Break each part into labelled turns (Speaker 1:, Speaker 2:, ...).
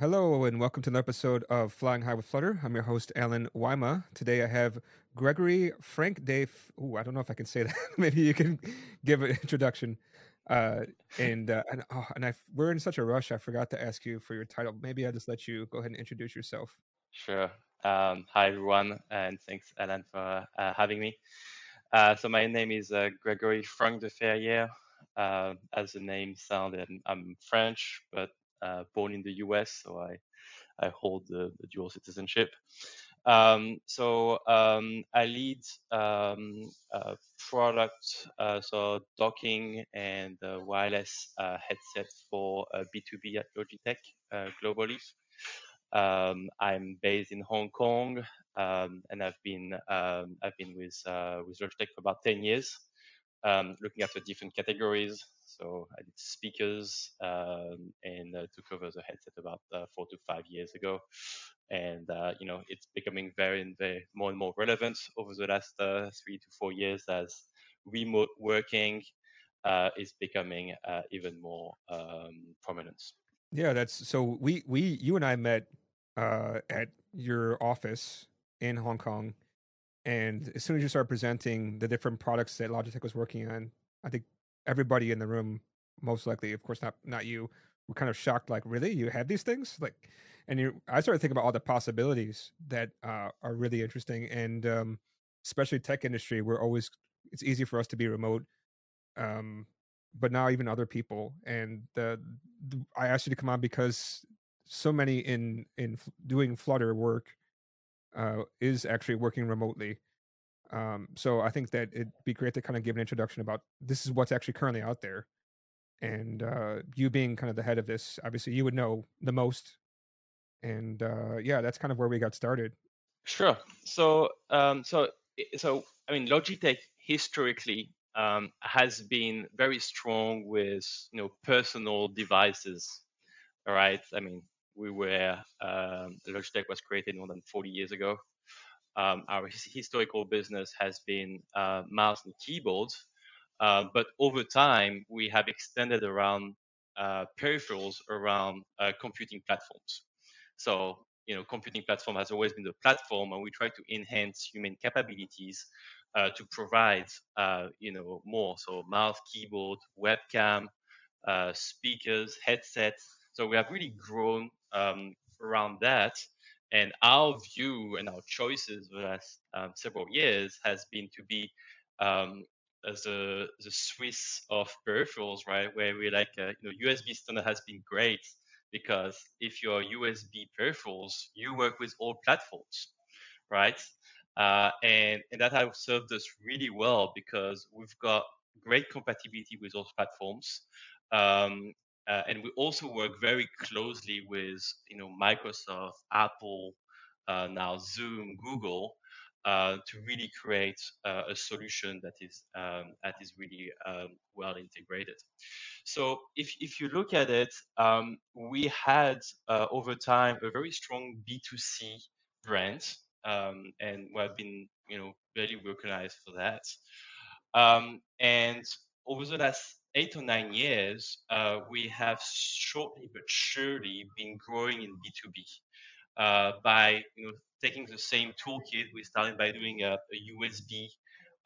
Speaker 1: Hello and welcome to another episode of Flying High with Flutter. I'm your host, Allen Wyma. Today I have Gregory Frank Dave. Oh, I don't know if I can say that. Maybe you can give an introduction. Uh, and uh, and, oh, and I, we're in such a rush. I forgot to ask you for your title. Maybe I'll just let you go ahead and introduce yourself.
Speaker 2: Sure. Um, hi, everyone, and thanks, Alan, for uh, having me. Uh, so my name is uh, Gregory Frank de Ferrier. Uh, as the name sounded, I'm French, but uh, born in the US, so I, I hold the, the dual citizenship. Um, so um, I lead um, product, uh, so docking and uh, wireless uh, headset for B2B at Logitech uh, globally. Um, I'm based in Hong Kong, um, and I've been um, I've been with with Logitech for about 10 years, looking after different categories so I did speakers um, and uh, took over the headset about uh, four to five years ago. And uh, you know, it's becoming very, and very more and more relevant over the last uh, three to four years as remote working uh, is becoming uh, even more um, prominent.
Speaker 1: Yeah, that's so. We we you and I met at your office in Hong Kong, and as soon as you start presenting the different products that Logitech was working on, I think everybody in the room, most likely, of course, not not you, were kind of shocked. Like, really, you have these things? Like, and you, I started thinking about all the possibilities that uh, are really interesting, and um, especially tech industry. We're always it's easy for us to be remote, um, but now even other people. And the, the I asked you to come on because so many in in doing Flutter work uh, is actually working remotely um, so I think that it'd be great to kind of give an introduction about this is what's actually currently out there, and uh, you being kind of the head of this, obviously you would know the most. And uh, yeah, that's kind of where we got started.
Speaker 2: Sure. So um, so so I mean, Logitech historically um, has been very strong with you know personal devices. All right. I mean, we were um, Logitech was created more than 40 years ago um, our historical business has been uh, mouse and keyboards, uh, but over time we have extended around uh, peripherals around uh, computing platforms. So you know, computing platform has always been the platform, and we try to enhance human capabilities uh, to provide uh, you know more. So mouse, keyboard, webcam, speakers, headsets. So we have really grown um, around that. And our view and our choices for the last um, several years has been to be um, the the Swiss of peripherals, right? Where we like, uh, you know, USB standard has been great because if you're USB peripherals, you work with all platforms, right? Uh, and and that has served us really well because we've got great compatibility with those platforms. Um, uh, and we also work very closely with, you know, Microsoft, Apple, uh, now Zoom, Google, uh, to really create uh, a solution that is um, that is really um, well integrated. So if if you look at it, um, we had uh, over time a very strong B2C brand, um, and we have been you know very recognized for that. Um, and over the last eight or nine years, uh, we have shortly but surely been growing in B2B uh, by you know, taking the same toolkit. We started by doing a, a USB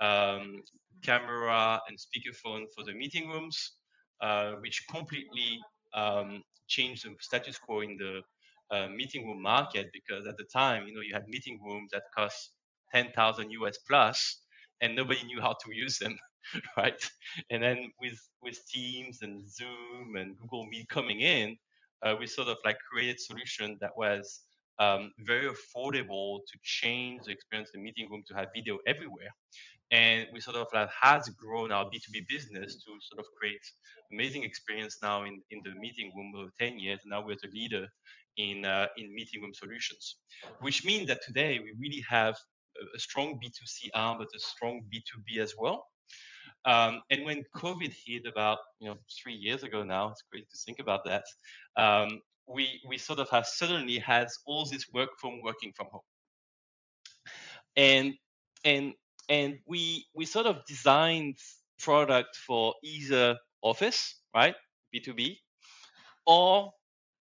Speaker 2: um, camera and speakerphone for the meeting rooms, uh, which completely um, changed the status quo in the uh, meeting room market because at the time, you know, you had meeting rooms that cost 10,000 US plus and nobody knew how to use them. right? And then with with Teams and Zoom and Google Meet coming in, uh, we sort of like created solution that was um, very affordable to change the experience in the meeting room to have video everywhere. And we sort of like has grown our B2B business to sort of create amazing experience now in, in the meeting room over 10 years. Now we're the leader in, uh, in meeting room solutions, which means that today we really have a, a strong B2C arm, but a strong B2B as well. Um, and when COVID hit about you know three years ago now, it's crazy to think about that. Um, we we sort of have suddenly has all this work from working from home, and and and we we sort of designed product for either office, right, B two B, or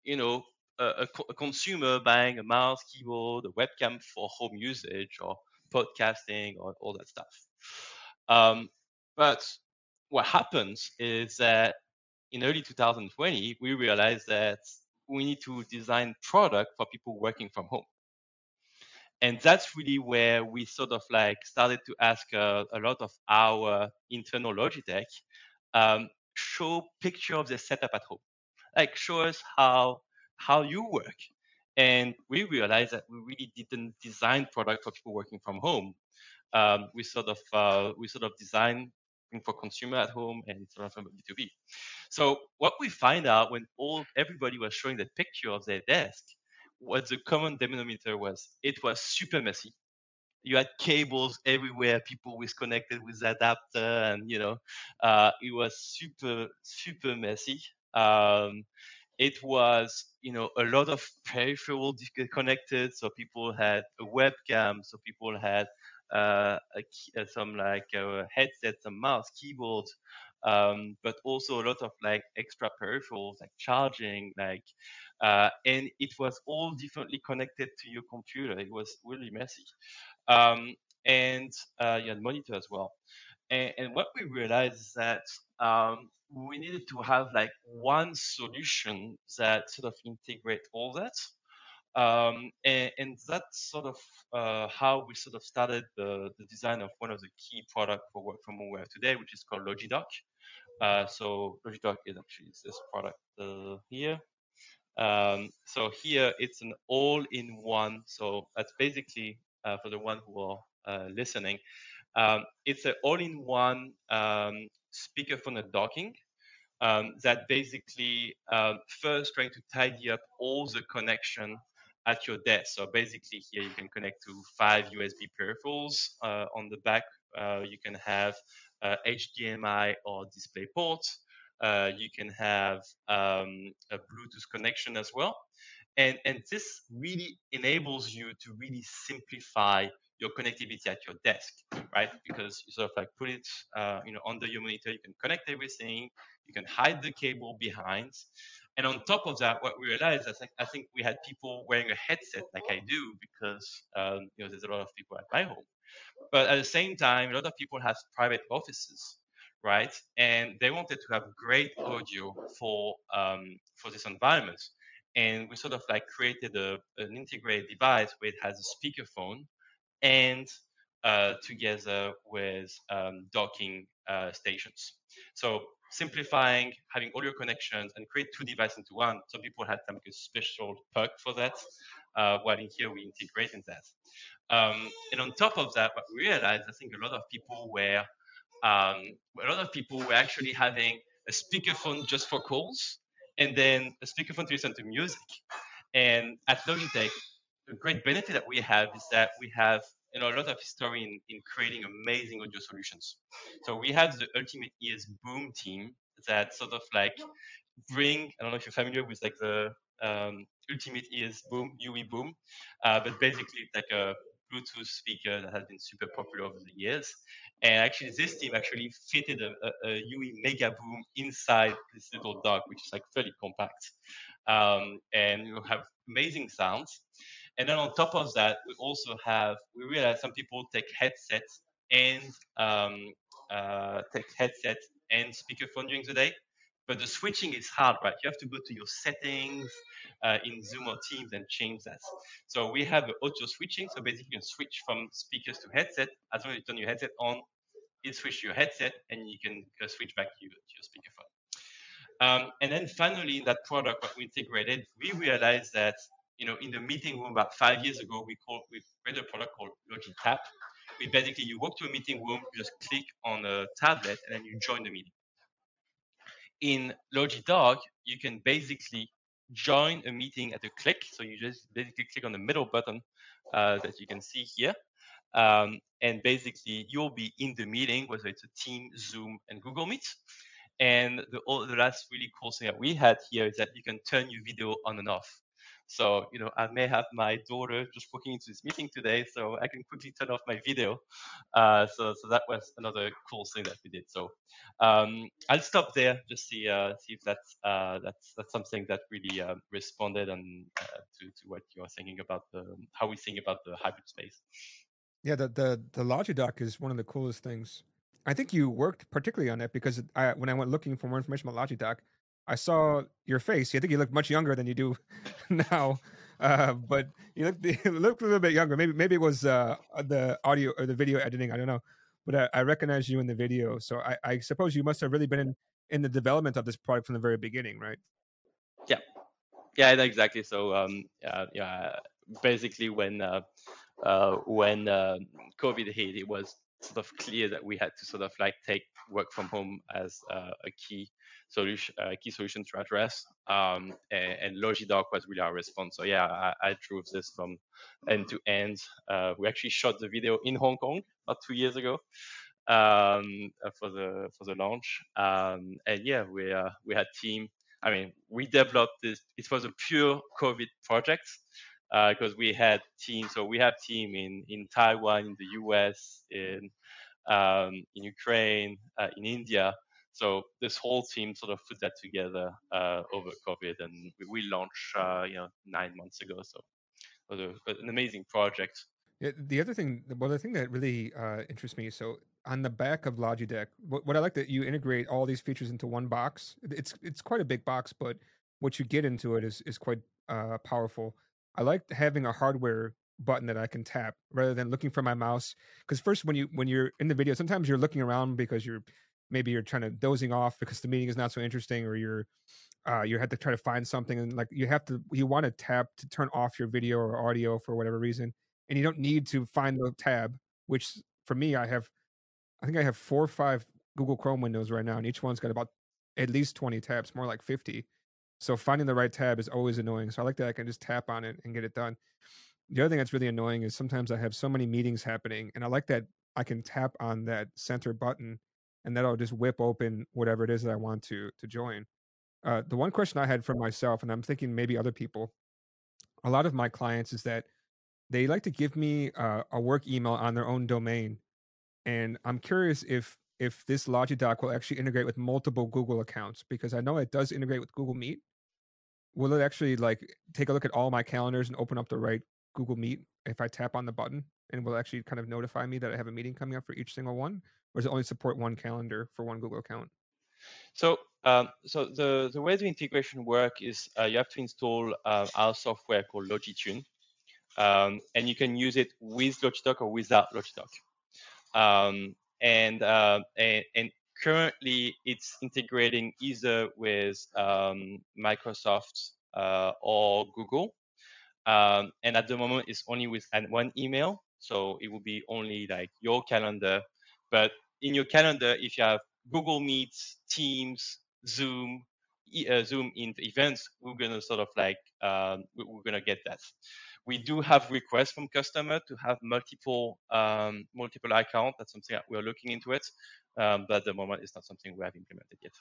Speaker 2: you know a, a, a, consumer buying a mouse, keyboard, a webcam for home usage or podcasting or all that stuff. Um, but what happens is that in early 2020, we realized that we need to design product for people working from home. And that's really where we sort of like started to ask uh, a lot of our internal Logitech, um, show picture of the setup at home, like show us how how you work. And we realized that we really didn't design product for people working from home. Um, we sort of uh, we sort of design for consumer at home and from B2B. So what we find out when all everybody was showing the picture of their desk, what the common denominator was, it was super messy. You had cables everywhere, people was connected with adapter, and you know, uh, it was super super messy. Um, it was you know a lot of peripheral connected so people had a webcam so people had uh, a, some like uh, headsets some mouse keyboards um, but also a lot of like extra peripherals like charging like uh, and it was all differently connected to your computer. It was really messy. Um, and uh, you had monitor as well. And, and, what we realized is that um, we needed to have like one solution that sort of integrate all that um, and, and, that's sort of uh, how we sort of started the, the, design of one of the key products for work from have today, which is called Logidock. Uh, so Logidock is actually this product uh, here. Um, so here it's an all-in-one. So that's basically uh, for the one who are uh, listening. Um, it's an all-in-one um, speakerphone and docking um, that basically um, first trying to tidy up all the connection at your desk. So basically here you can connect to five USB peripherals. Uh, on the back, uh, you can have uh, HDMI or display ports. Uh, you can have um, a Bluetooth connection as well. And, and this really enables you to really simplify your connectivity at your desk, right? Because you sort of like put it, uh, you know, under your monitor, you can connect everything, you can hide the cable behind. And on top of that, what we realized, I think, I think we had people wearing a headset like I do because, um, you know, there's a lot of people at my home. But at the same time, a lot of people have private offices, right? And they wanted to have great audio for um, for this environment. And we sort of like created a, an integrated device where it has a speakerphone and uh, together with um, docking uh, stations. So simplifying, having all your connections, and create two devices into one. Some people had some special perk for that, uh, while in here we integrate in that. Um, and on top of that, what we realized, I think a lot of people were, um, a lot of people were actually having a speakerphone just for calls, and then a speakerphone to listen to music. And at Logitech, the great benefit that we have is that we have know, a lot of history in, in creating amazing audio solutions. So we have the Ultimate Ears Boom team that sort of like bring, I don't know if you're familiar with like the um, Ultimate Ears Boom, UE Boom, uh, but basically it's like a Bluetooth speaker that has been super popular over the years. And actually, this team actually fitted a, a, a UE Mega Boom inside this little dog, which is like fairly compact. Um, and you have amazing sounds. And then on top of that, we also have, we realize some people take headsets and um, uh, take headsets and speakerphone during the day. But the switching is hard, right? You have to go to your settings uh, in Zoom or Teams and change that. So we have auto switching. So basically, you can switch from speakers to headset. As long as you turn your headset on, it switch to your headset, and you can uh, switch back to your, to your speakerphone. Um, and then finally, in that product, what we integrated, we realized that you know, in the meeting room about five years ago, we called we created a product called LogiTap. We basically you walk to a meeting room, you just click on a tablet, and then you join the meeting. In LogiDock, you can basically join a meeting at a click. So you just basically click on the middle button uh, that you can see here. Um, and basically you'll be in the meeting, whether it's a Team, Zoom, and Google Meet. And the, the last really cool thing that we had here is that you can turn your video on and off. So, you know, I may have my daughter just walking into this meeting today, so I can quickly turn off my video. Uh, so, so that was another cool thing that we did. So, um, I'll stop there just see uh, see if that's uh, that's that's something that really uh, responded and uh, to to what you're thinking about the how we think about the hybrid space.
Speaker 1: Yeah, the the the Logidock is one of the coolest things. I think you worked particularly on it because I, when I went looking for more information about Logidock, I saw your face. I think you look much younger than you do now, uh, but you look you look a little bit younger. Maybe maybe it was uh, the audio or the video editing. I don't know, but I, I recognize you in the video. So I, I suppose you must have really been in, in the development of this product from the very beginning, right?
Speaker 2: Yeah, yeah, exactly. So um, yeah, yeah, basically when uh, uh, when uh, COVID hit, it was sort of clear that we had to sort of like take work from home as uh, a key solution, uh, key solution to address. Um, and, and Logidock was really our response. So yeah, I, I drove this from end to end. Uh, we actually shot the video in Hong Kong about two years ago um, uh, for the for the launch. Um, and yeah, we uh, we had team. I mean, we developed this. It was a pure COVID project because uh, we had team. So we have team in in Taiwan, in the US, in um, in Ukraine, uh, in India. So this whole team sort of put that together uh, over COVID, and we, we launched, uh, you know, nine months ago. So it was an amazing project.
Speaker 1: Yeah, the other thing, well, the thing that really uh, interests me, so on the back of Logidock, what, what I like that you integrate all these features into one box. It's it's quite a big box, but what you get into it is is quite uh, powerful. I like having a hardware button that I can tap rather than looking for my mouse. Because first, when you when you're in the video, sometimes you're looking around because you're maybe you're trying to dozing off because the meeting is not so interesting, or you're uh, you had to try to find something and like you have to you want to tap to turn off your video or audio for whatever reason, and you don't need to find the tab. Which for me, I have, I think I have four or five Google Chrome windows right now, and each one's got about at least twenty tabs, more like fifty. So finding the right tab is always annoying. So I like that I can just tap on it and get it done. The other thing that's really annoying is sometimes I have so many meetings happening, and I like that I can tap on that center button, and that'll just whip open whatever it is that I want to to join. Uh, the one question I had for myself, and I'm thinking maybe other people, a lot of my clients is that they like to give me uh, a work email on their own domain, and I'm curious if if this Logidock will actually integrate with multiple Google accounts because I know it does integrate with Google Meet. Will it actually like take a look at all my calendars and open up the right Google Meet if I tap on the button and will actually kind of notify me that I have a meeting coming up for each single one, or does it only support one calendar for one Google account?
Speaker 2: So, um, so the the way the integration work is uh, you have to install uh, our software called Logitune, um, and you can use it with Logidock or without Logidock. Um, and, uh, and, and currently it's integrating either with um, Microsoft uh, or Google. Um, and at the moment, it's only with one email. So it will be only like your calendar. But in your calendar, if you have Google Meets, Teams, Zoom, uh, Zoom in events, we're gonna sort of like um, we're gonna get that. We do have requests from customer to have multiple um, multiple account. That's something that we're looking into it, um, but at the moment, it's not something we have implemented yet.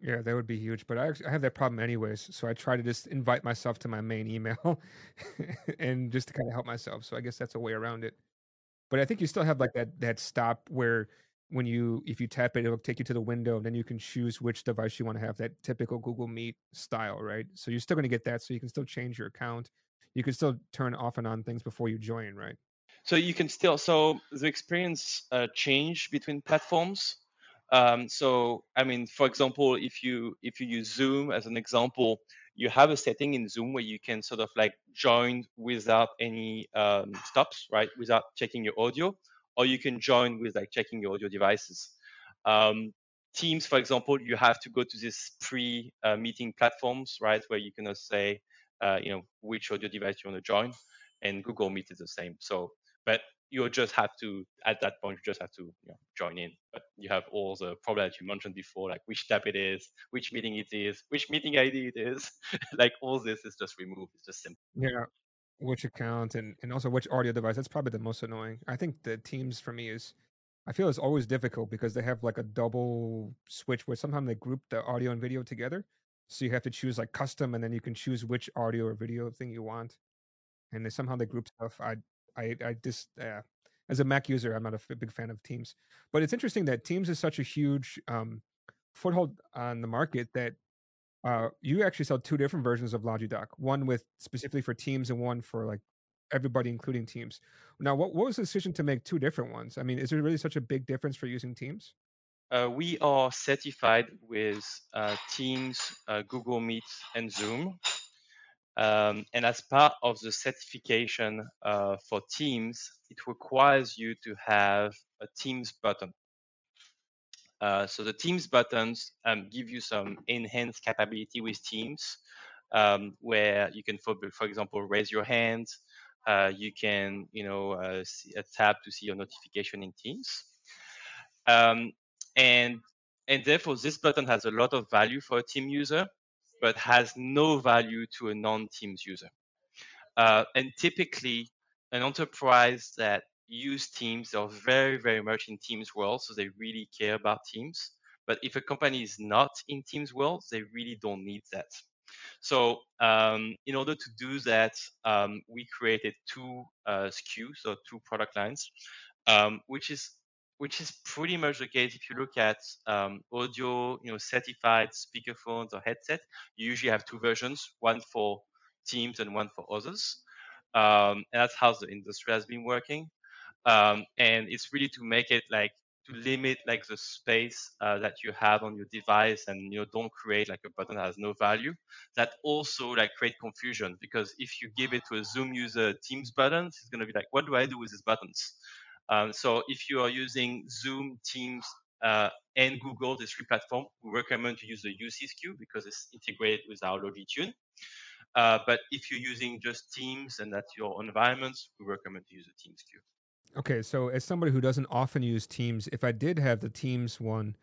Speaker 1: Yeah, that would be huge. But I, I have that problem anyways. So I try to just invite myself to my main email and just to kind of help myself. So I guess that's a way around it. But I think you still have like that that stop where when you if you tap it, it'll take you to the window, and then you can choose which device you want to have. That typical Google Meet style, right? So you're still going to get that. So you can still change your account. You can still turn off and on things before you join, right?
Speaker 2: So you can still so the experience uh, change between platforms. Um, so, I mean, for example, if you if you use Zoom as an example, you have a setting in Zoom where you can sort of like join without any um, stops, right? Without checking your audio, or you can join with like checking your audio devices. Um, Teams, for example, you have to go to these pre-meeting uh, platforms, right, where you can say, uh, you know, which audio device you want to join, and Google Meet is the same. So, but you just have to at that point you just have to you know, join in. But you have all the problems that you mentioned before like which tab it is which meeting it is which meeting id it is. Like all this is just removed. It's just simple.
Speaker 1: Yeah which account and, and also which audio device that's probably the most annoying i think the teams for me is i feel it's always difficult because they have like a double switch where sometimes they group the audio and video together So you have to choose like custom, and then you can choose which audio or video thing you want. And they, somehow they group stuff. I I I just uh, as a Mac user, I'm not a big fan of Teams, but it's interesting that Teams is such a huge um, foothold on the market that uh, you actually sell two different versions of Logidock. One with specifically for Teams, and one for like everybody, including Teams. Now, what, what was the decision to make two different ones? I mean, is there really such a big difference for using Teams?
Speaker 2: Uh, we are certified with uh, Teams, uh, Google Meet, and Zoom. Um, and as part of the certification uh, for Teams, it requires you to have a Teams button. Uh, so the Teams buttons um, give you some enhanced capability with Teams, um, where you can, for, for example, raise your hand, uh, you can, you know, uh, see, tap to see your notification in Teams. Um, and and therefore, this button has a lot of value for a team user, but has no value to a non-Teams user. Uh, and typically, an enterprise that use Teams they are very, very much in Teams world, so they really care about Teams. But if a company is not in Teams world, they really don't need that. So um, in order to do that, um, we created two uh, SKUs, so two product lines, um, which is which is pretty much the case if you look at um, audio, you know, certified speakerphones or headset. You usually have two versions, one for Teams and one for others. Um, and that's how the industry has been working. Um, and it's really to make it like to limit like the space uh, that you have on your device and you know don't create like a button that has no value that also like create confusion because if you give it to a zoom user teams buttons it's going to be like what do i do with these buttons? Um, so if you are using zoom teams uh, and google the three platform we recommend to use the uc because it's integrated with our logitune uh, but if you're using just teams and that's your environment we recommend to use the teams sku
Speaker 1: Okay, so as somebody who doesn't often use Teams, if I did have the Teams one,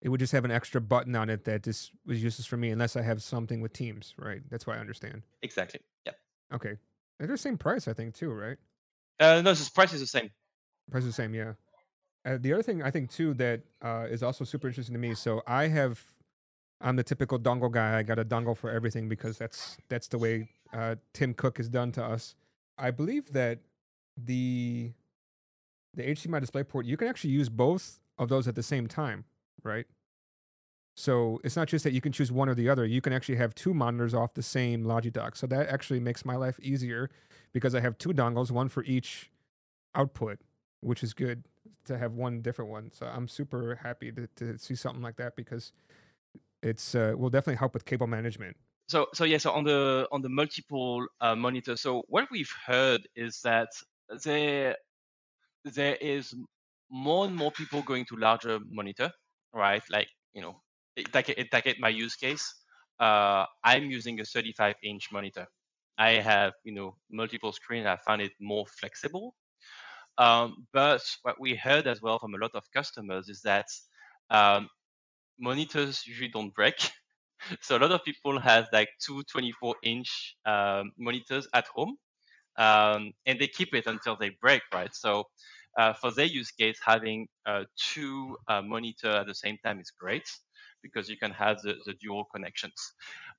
Speaker 1: it would just have an extra button on it that just was useless for me unless I have something with Teams, right? That's why I understand.
Speaker 2: Exactly. Yeah.
Speaker 1: Okay. They're the same price, I think, too, right?
Speaker 2: Uh, no, the price is the same.
Speaker 1: Price is the same, yeah. Uh, the other thing I think too that uh, is also super interesting to me. So I have, I'm the typical dongle guy. I got a dongle for everything because that's that's the way uh, Tim Cook has done to us. I believe that the the HDMI DisplayPort, you can actually use both of those at the same time, right? So it's not just that you can choose one or the other. You can actually have two monitors off the same Logidock. So that actually makes my life easier because I have two dongles, one for each output, which is good to have one different one. So I'm super happy to, to see something like that because it's uh, will definitely help with cable management.
Speaker 2: So so yeah, so on the on the multiple uh, monitors. So what we've heard is that there there is more and more people going to larger monitor, right? Like, you know, take it, it my use case. Uh, I'm using a 35 inch monitor. I have, you know, multiple screen. I find it more flexible. Um, but what we heard as well from a lot of customers is that um, monitors usually don't break. so a lot of people have like two 24 inch um, monitors at home um, and they keep it until they break, right? So uh, for their use case, having uh, two uh, monitor at the same time is great because you can have the, the dual connections.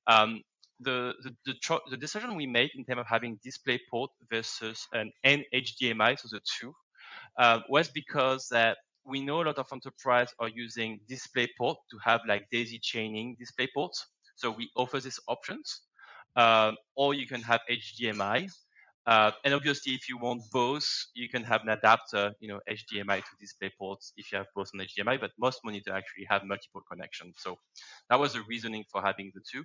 Speaker 2: Um, the, the, the, the, decision we made in terms of having DisplayPort versus an HDMI, so the two, uh, was because that we know a lot of enterprise are using DisplayPort to have like daisy chaining DisplayPorts. So we offer these options. Um, or you can have HDMI, uh, and obviously, if you want both, you can have an adapter, you know, HDMI to display ports if you have both on HDMI, but most monitors actually have multiple connections. So that was the reasoning for having the two.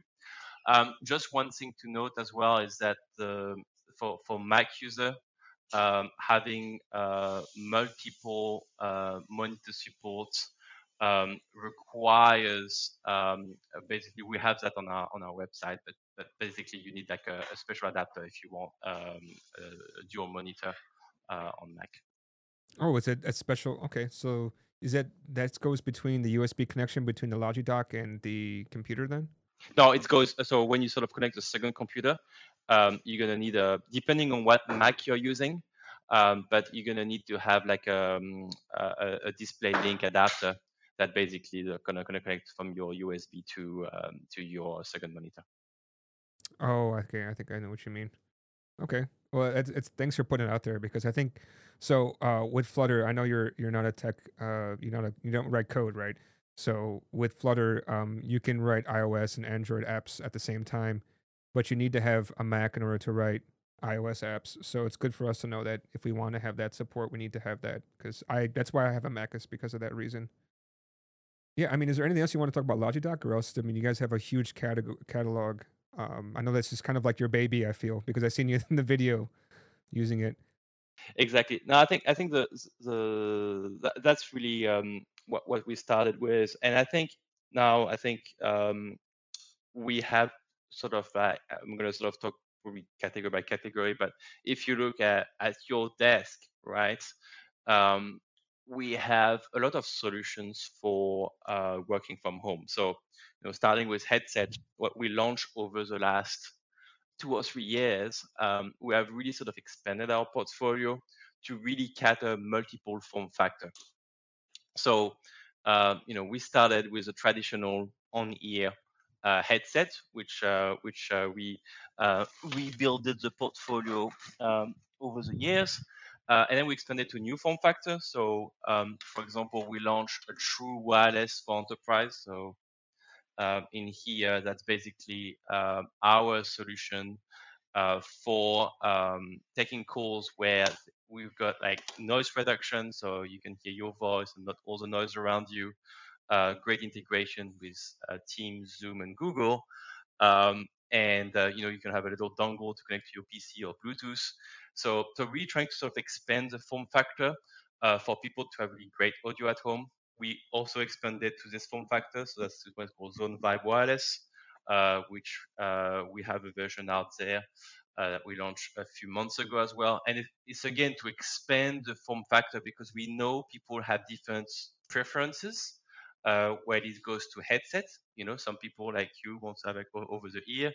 Speaker 2: Um, just one thing to note as well is that the, for, for Mac user, um, having uh, multiple uh, monitor support um, requires um, basically we have that on our on our website, but but basically you need like a, a special adapter if you want um, a, a, dual monitor uh, on Mac.
Speaker 1: Oh, is it a special? Okay, so is that that goes between the USB connection between the Logi dock and the computer then?
Speaker 2: No, it goes. So when you sort of connect the second computer, um, you're gonna need a depending on what Mac you're using, um, but you're gonna need to have like um, a, a display link adapter that basically they're gonna, gonna connect from your USB to um, to your second monitor.
Speaker 1: Oh, okay. I think I know what you mean. Okay. Well, it's, it's thanks for putting it out there because I think so. Uh, with Flutter, I know you're you're not a tech. Uh, you're not a you don't write code, right? So with Flutter, um, you can write iOS and Android apps at the same time, but you need to have a Mac in order to write iOS apps. So it's good for us to know that if we want to have that support, we need to have that because I that's why I have a Mac is because of that reason. Yeah, I mean, is there anything else you want to talk about Logidock, or else? I mean, you guys have a huge catalog. Um, I know this is kind of like your baby. I feel because I've seen you in the video using it.
Speaker 2: Exactly. No, I think I think the the that's really um, what what we started with, and I think now I think um, we have sort of uh, I'm going to sort of talk probably category by category, but if you look at at your desk, right, um, we have a lot of solutions for uh, working from home. So, you know, starting with headset, what we launched over the last two or three years, um, we have really sort of expanded our portfolio to really cater multiple form factor. So, uh, you know, we started with a traditional on-ear uh, headset, which uh, which uh, we uh, rebuilt the portfolio um, over the years. Uh, and then we expanded to new form factor. So, um, for example, we launched a true wireless for enterprise. So, uh, in here, that's basically uh, our solution uh, for um, taking calls where we've got like noise reduction, so you can hear your voice and not all the noise around you. Uh, great integration with uh, Teams, Zoom, and Google. Um, and you know you can have a little dongle to connect to your PC or Bluetooth. So, so really trying to sort of expand the form factor uh, for people to have really great audio at home. We also expanded to this form factor, so that's what's called Zone Vibe Wireless, uh, which uh, we have a version out there uh, that we launched a few months ago as well. And it, it's again to expand the form factor because we know people have different preferences uh, where this goes to headset. You know, some people like you want to have it over the ear.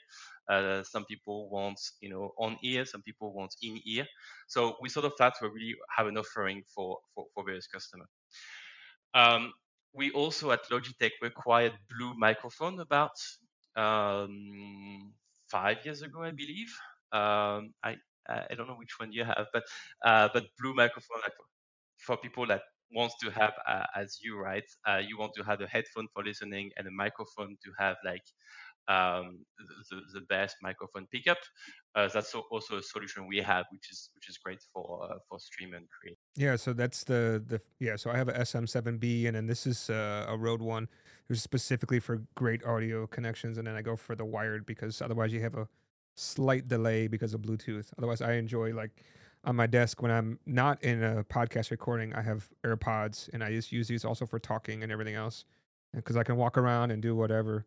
Speaker 2: Uh, some people want, you know, on ear. Some people want in ear. So we sort of thought we really have an offering for for, for various customers. Um, we also at Logitech acquired Blue Microphone about um, five years ago, I believe. Um, I I don't know which one you have, but uh, but Blue Microphone like, for people that wants to have uh, as you right uh, you want to have a headphone for listening and a microphone to have like um, the, the best microphone pickup uh, that's also a solution we have which is which is great for uh, for stream and create
Speaker 1: yeah so that's the the yeah so i have a sm7b and then this is uh, a Rode one who's specifically for great audio connections and then i go for the wired because otherwise you have a slight delay because of bluetooth otherwise i enjoy like on my desk when I'm not in a podcast recording. I have AirPods, and I just use these also for talking and everything else, because I can walk around and do whatever.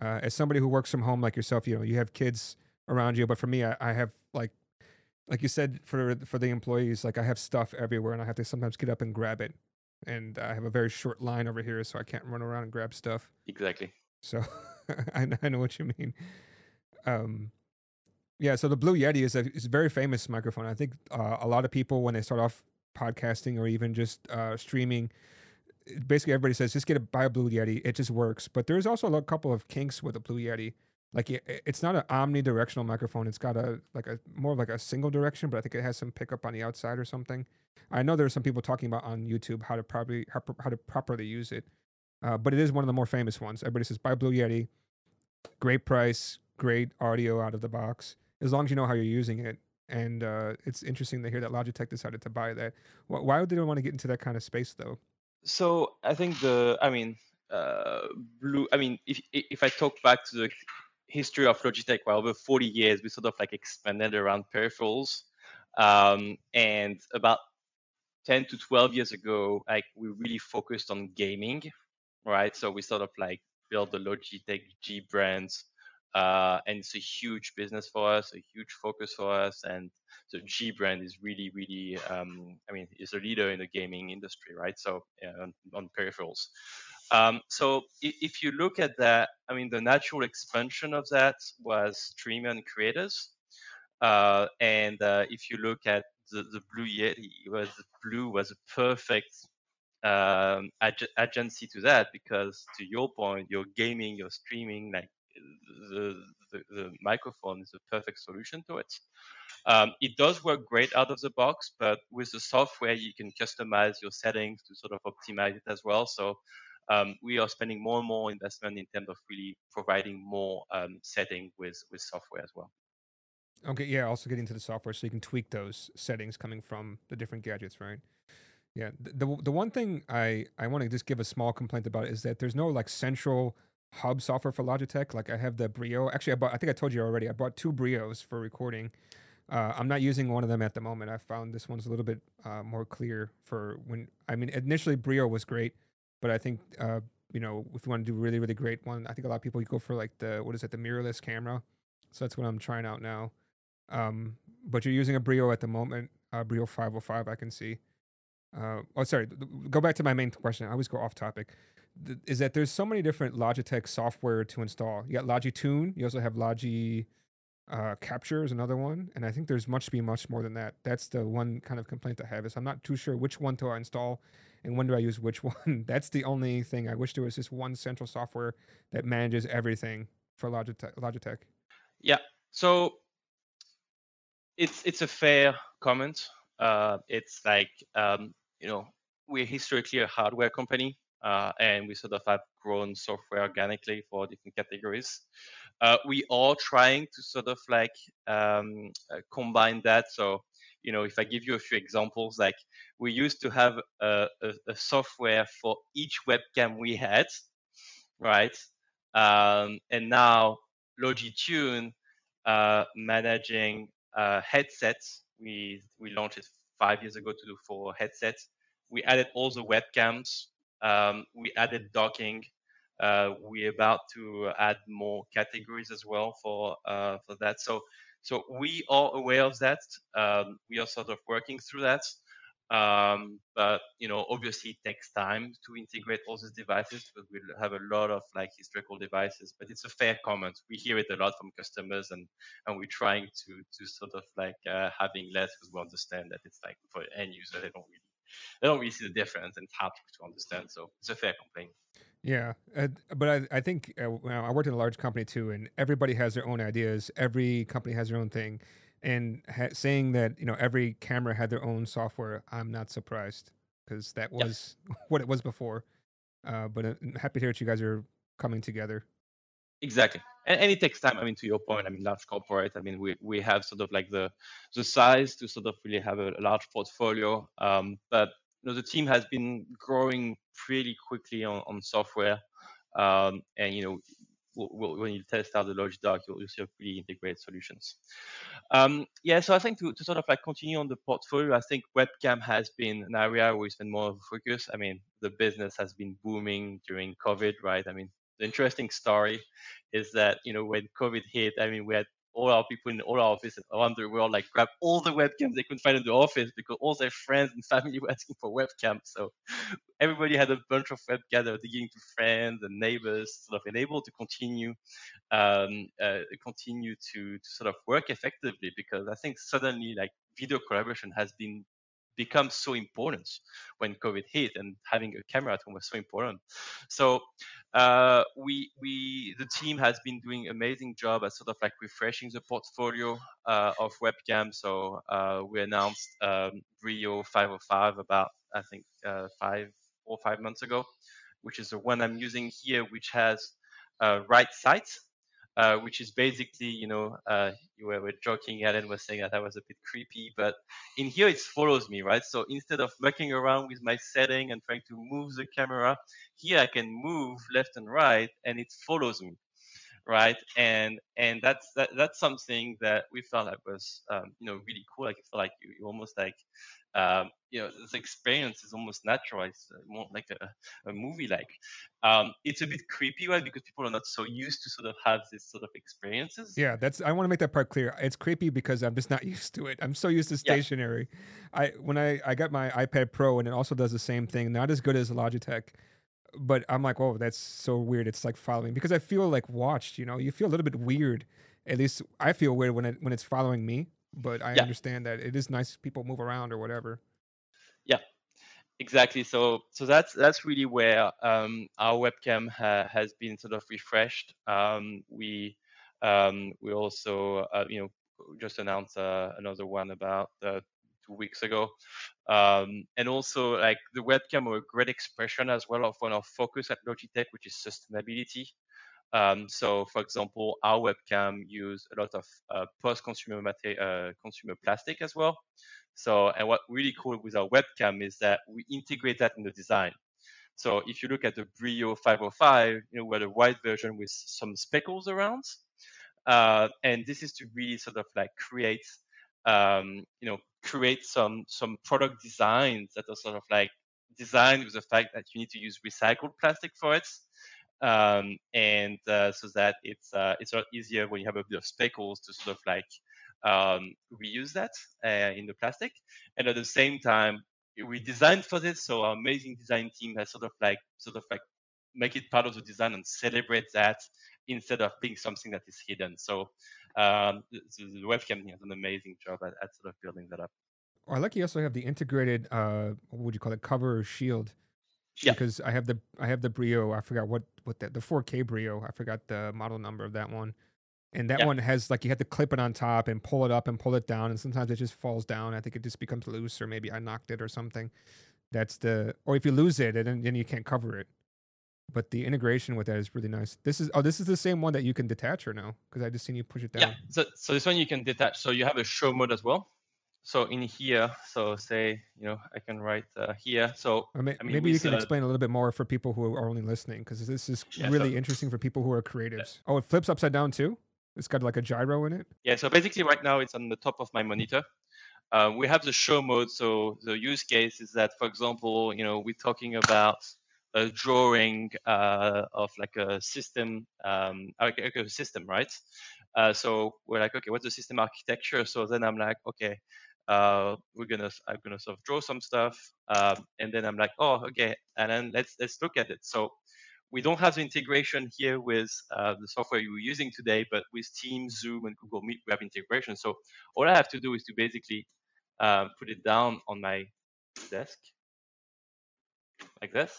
Speaker 1: Uh, as somebody who works from home like yourself, you know, you have kids around you, but for me, I, I have like, like you said, for for the employees, like I have stuff everywhere, and I have to sometimes get up and grab it. And I have a very short line over here, so I can't run around and grab stuff.
Speaker 2: Exactly.
Speaker 1: So I, I know what you mean. Um, yeah, so the Blue Yeti is a, is a very famous microphone. I think uh, a lot of people when they start off podcasting or even just uh, streaming, basically everybody says just get a buy a Blue Yeti. It just works. But there's also a couple of kinks with a Blue Yeti. Like it, it's not an omnidirectional microphone. It's got a like a more like a single direction, but I think it has some pickup on the outside or something. I know there's some people talking about on YouTube how to probably how, how to properly use it. Uh, but it is one of the more famous ones. Everybody says buy Blue Yeti. Great price, great audio out of the box as long as you know how you're using it. And uh, it's interesting to hear that Logitech decided to buy that. Why would they want to get into that kind of space, though?
Speaker 2: So I think the, I mean, uh, blue. I mean, if if I talk back to the history of Logitech, well, over 40 years, we sort of like expanded around peripherals, um, and about 10 to 12 years ago, like we really focused on gaming, right? So we sort of like built the Logitech G brands uh, and it's a huge business for us, a huge focus for us. And the G brand is really, really, um, I mean, is a leader in the gaming industry, right? So uh, on, on, peripherals. Um, so if you look at that, I mean, the natural expansion of that was streamer and creators. Uh, and uh, if you look at the, the Blue Yeti, was Blue was a perfect um, agency to that because to your point, you're gaming, you're streaming, like the, the, the microphone is a perfect solution to it. Um, it does work great out of the box, but with the software, you can customize your settings to sort of optimize it as well. So um, we are spending more and more investment in terms of really providing more um, setting with with software as well.
Speaker 1: Okay, yeah. Also getting to the software, so you can tweak those settings coming from the different gadgets, right? Yeah. The the, the one thing I I want to just give a small complaint about is that there's no like central hub software for Logitech. Like I have the Brio. Actually, I bought. I think I told you already. I bought two Brios for recording. Uh, I'm not using one of them at the moment. I found this one's a little bit uh, more clear for when. I mean, initially Brio was great, but I think uh, you know if you want to do really really great one, I think a lot of people go for like the what is it the mirrorless camera. So that's what I'm trying out now. Um, but you're using a Brio at the moment, uh, Brio 505. I can see. Uh, oh, sorry. Go back to my main question. I always go off topic. Is that there's so many different Logitech software to install. You got Logitune. You also have Logi uh, Capture is another one, and I think there's much be much more than that. That's the one kind of complaint I have is I'm not too sure which one to install and when do I use which one. That's the only thing I wish there was just one central software that manages everything for Logitech. Logitech.
Speaker 2: Yeah. So it's it's a fair comment. Uh, it's like um, you know we're historically a hardware company, uh, and we sort of have grown software organically for different categories. Uh, we are trying to sort of like um, uh, combine that. So, you know, if I give you a few examples, like we used to have a, a, a software for each webcam we had, right? Um, and now Logitune uh, managing uh, headsets. We we launched it five years ago to do for headsets. We added all the webcams. Um, we added docking. Uh, we're about to add more categories as well for uh, for that. So so we are aware of that. Um, we are sort of working through that. Um, but you know, obviously, it takes time to integrate all these devices because we have a lot of like historical devices. But it's a fair comment. We hear it a lot from customers, and and we're trying to to sort of like uh, having less because we understand that it's like for end user they don't really they don't really see the difference, and it's hard to understand. So it's a fair complaint.
Speaker 1: Yeah, uh, but I, I think uh, I worked in a large company too, and everybody has their own ideas. Every company has their own thing, and ha- saying that you know every camera had their own software, I'm not surprised because that was what it was before. Uh, but uh, I'm happy to hear that you guys are coming together.
Speaker 2: Exactly, and, and, it takes time. I mean, to your point, I mean, large corporate. I mean, we we have sort of like the the size to sort of really have a, a large portfolio, um, but you know, the team has been growing pretty quickly on, on software. Um, and you know, when you test out the Logidock, you'll, you'll see pretty integrated solutions. Um, yeah, so I think to, to sort of like continue on the portfolio, I think webcam has been an area where we spend more focus. I mean, the business has been booming during COVID, right? I mean, the interesting story is that you know when COVID hit, I mean, we had all our people in all our offices around the world like grab all the webcams they couldn't find in the office because all their friends and family were asking for webcams. So everybody had a bunch of webcams that were digging to friends and neighbors, sort of enabled to continue um, uh, continue to, to sort of work effectively because I think suddenly like video collaboration has been become so important when COVID hit, and having a camera at home was so important. So uh, we we the team has been doing amazing job at sort of like refreshing the portfolio uh, of webcams. So uh, we announced um, Brio 505 about I think uh, five or five months ago, which is the one I'm using here, which has uh, RightSight uh, which is basically, you know, uh, you were, were joking, Allen was saying that I was a bit creepy, but in here it follows me, right? So instead of mucking around with my setting and trying to move the camera, here I can move left and right and it follows me, right? And and that's that, that's something that we felt like was, um, you know, really cool. Like I feel like you, you almost like um, you know, the experience is almost natural. It's uh, more like a, a movie like. Um, it's a bit creepy, right? Because people are not so used to sort of have this sort of experiences.
Speaker 1: Yeah, that's. I want to make that part clear. It's creepy because I'm just not used to it. I'm so used to stationary. Yeah. I when I I got my iPad Pro and it also does the same thing. Not as good as Logitech, but I'm like, oh, that's so weird. It's like following because I feel like watched. You know, you feel a little bit weird. At least I feel weird when it when it's following me but I yeah. understand that it is nice people move around or whatever.
Speaker 2: Yeah, Exactly. So so that's that's really where um, our webcam ha- has been sort of refreshed. Um, we um, we also uh, you know just announced uh, another one about uh, two weeks ago, um, and also like the webcam are a great expression as well of one of focus at Logitech, which is sustainability. Um, so, for example, our webcam use a lot of uh, post-consumer uh, consumer plastic as well. So, and what really cool with our webcam is that we integrate that in the design. So, if you look at the Brio 505, you know, we're the white version with some speckles around, uh, and this is to really sort of like create, um, you know, create some some product designs that are sort of like designed with the fact that you need to use recycled plastic for it um, and uh, so that it's uh, it's a lot easier when you have a bit of speckles to sort of like um, reuse that uh, in the plastic. And at the same time, we designed for this, so our amazing design team has sort of like sort of like make it part of the design and celebrate that instead of being something that is hidden. So um, the, the webcam has an amazing job at, at sort of building that up.
Speaker 1: I like you also have the integrated uh what would you call it cover or shield
Speaker 2: Yeah.
Speaker 1: because I have the I have the Brio. I forgot what what the the 4K Brio. I forgot the model number of that one. And that
Speaker 2: Yeah.
Speaker 1: one has like you have to clip it on top and pull it up and pull it down, and sometimes it just falls down. I think it just becomes loose, or maybe I knocked it or something. That's the or if you lose it, then then you can't cover it. But the integration with that is really nice. This is oh, this is the same one that you can detach or no? Because I just seen you push it down.
Speaker 2: Yeah. So, so this one you can detach. So you have a show mode as well. So in here, so say, you know, I can write uh, here. So
Speaker 1: Or may,
Speaker 2: I mean,
Speaker 1: maybe you can explain a little bit more for people who are only listening, because this is
Speaker 2: Yeah, so-
Speaker 1: really interesting for people who are creatives. Oh, it flips upside down too. It's got like a gyro in it.
Speaker 2: Yeah, so basically right now it's on the top of my monitor. Uh, we have the show mode. So the use case is that, for example, you know, we're talking about a drawing uh, of like a system, um, like like a system, right? Uh, so we're like, okay, what's the system architecture? So then I'm like, okay, uh, we're gonna, I'm gonna sort of draw some stuff, um, and then I'm like, oh, okay, and then let's let's look at it. So we don't have the integration here with uh, the software you're using today, but with Teams, Zoom, and Google Meet, we have integration. So all I have to do is to basically uh, put it down on my desk like this,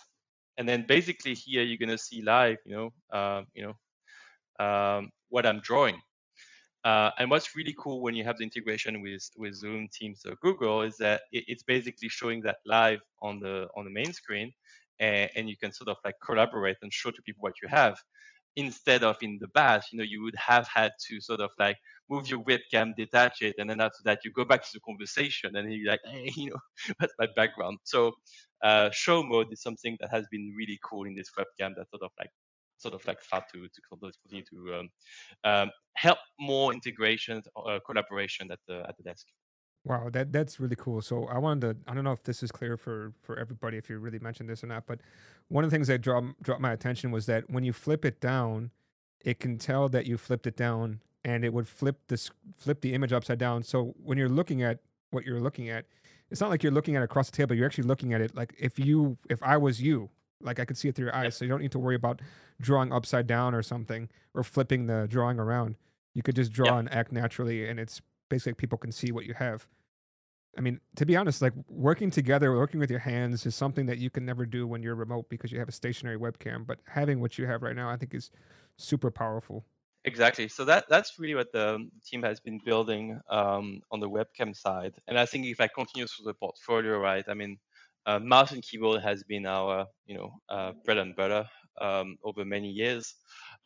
Speaker 2: and then basically here you're gonna see live, you know, uh, you know, um, what I'm drawing. Uh, and what's really cool when you have the integration with with Zoom, Teams, or Google is that it, it's basically showing that live on the on the main screen, and, and you can sort of like collaborate and show to people what you have. Instead of in the past you know you would have had to sort of like move your webcam detach it and then after that you go back to the conversation and you're like hey you know what's my background? So uh, show mode is something that has been really cool in this webcam that sort of like sort of like start to to continue to um, um, help more integration uh, collaboration at the at the desk
Speaker 1: Wow, that that's really cool. So I wanted to I don't know if this is clear for for everybody if you really mentioned this or not, but one of the things that draw dropped my attention was that when you flip it down, it can tell that you flipped it down and it would flip this flip the image upside down. So when you're looking at what you're looking at, it's not like you're looking at it across the table, you're actually looking at it like if you if I was you, like I could see it through your eyes.
Speaker 2: Yep.
Speaker 1: So you don't need to worry about drawing upside down or something or flipping the drawing around. You could just draw
Speaker 2: Yep.
Speaker 1: and act naturally and it's basically people can see what you have. I mean, to be honest, like working together, working with your hands is something that you can never do when you're remote because you have a stationary webcam. But having what you have right now, I think, is super powerful.
Speaker 2: Exactly. So that that's really what the team has been building um, on the webcam side. And I think if I continue through the portfolio, right? I mean, uh, mouse and keyboard has been our you know uh, bread and butter um, over many years,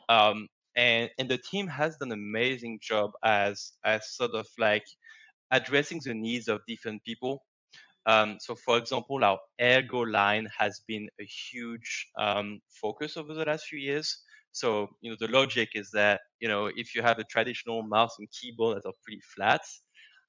Speaker 2: um, and and the team has done an amazing job as as sort of like addressing the needs of different people. Um, so, for example, our Ergo line has been a huge um, focus over the last few years. So, you know, the logic is that, you know, if you have a traditional mouse and keyboard that are pretty flat,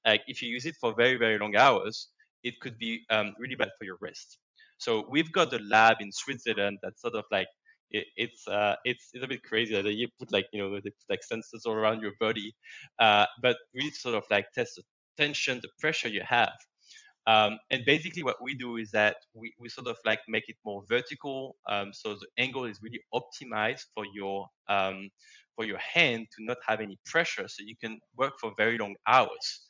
Speaker 2: like if you use it for very, very long hours, it could be um, really bad for your wrist. So we've got a lab in Switzerland that's sort of like it, it's uh, it's it's a bit crazy that you put like you know they put like sensors all around your body, uh, but we sort of like test the tension, the pressure you have. Um, and basically, what we do is that we, we sort of like make it more vertical, um, so the angle is really optimized for your um, for your hand to not have any pressure, so you can work for very long hours.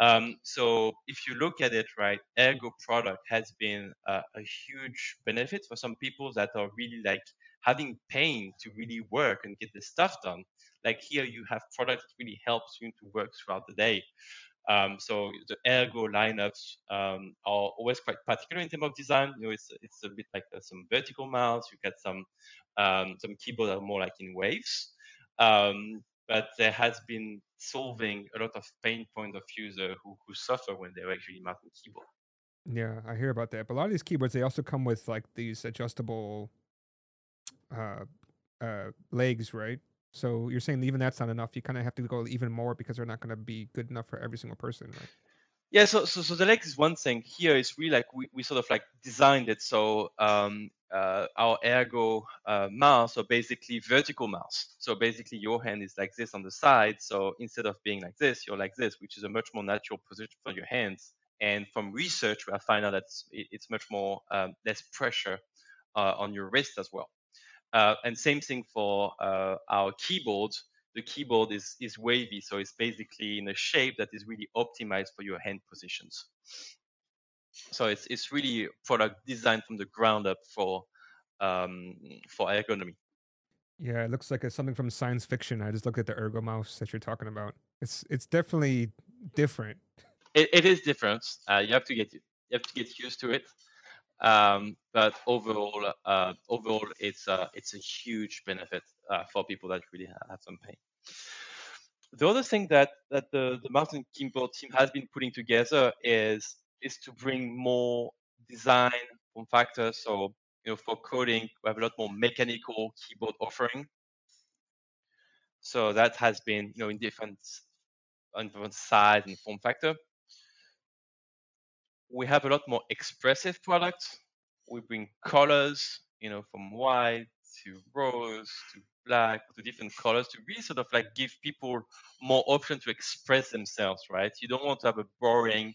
Speaker 2: Um, so if you look at it, right, Ergo product has been a huge benefit for some people that are really like having pain to really work and get this stuff done. Like here, you have product that really helps you to work throughout the day. Um, so the Ergo lineups um, are always quite particular in terms of design. You know, it's it's a bit like uh, some vertical mouse. You get some um, some keyboards that are more like in waves. Um, but there has been solving a lot of pain point of user who, who suffer when they're actually mounting keyboard.
Speaker 1: Yeah, I hear about that. But a lot of these keyboards, they also come with like these adjustable uh, uh, legs, right? So you're saying even that's not enough. You kind of have to go even more because they're not going to be good enough for every single person, right?
Speaker 2: Yeah, so, so so the legs is one thing. Here is really like we, we sort of like designed it so um, uh, our ergo uh, mouse, so basically vertical mouse. So basically your hand is like this on the side. So instead of being like this, you're like this, which is a much more natural position for your hands. And from research, we have found out that it's much more um, less pressure uh, on your wrist as well. Uh, and same thing for uh, our keyboard. The keyboard is is wavy, so it's basically in a shape that is really optimized for your hand positions so it's it's really product designed from the ground up for um, for ergonomy.
Speaker 1: Yeah, it looks like it's something from science fiction. I just looked at the ergo mouse that you're talking about. It's it's definitely different.
Speaker 2: It, it is different. Uh, you have to get you have to get used to it. Um, but overall, uh, overall, it's uh, it's a huge benefit uh, for people that really have some pain. The other thing that that the the mountain keyboard team has been putting together is is to bring more design form factor. So, you know, for coding, we have a lot more mechanical keyboard offering. So that has been, you know, in different, on different size and form factor. We have a lot more expressive products. We bring colors, you know, from white to rose to black to different colors to really sort of like give people more option to express themselves, right? You don't want to have a boring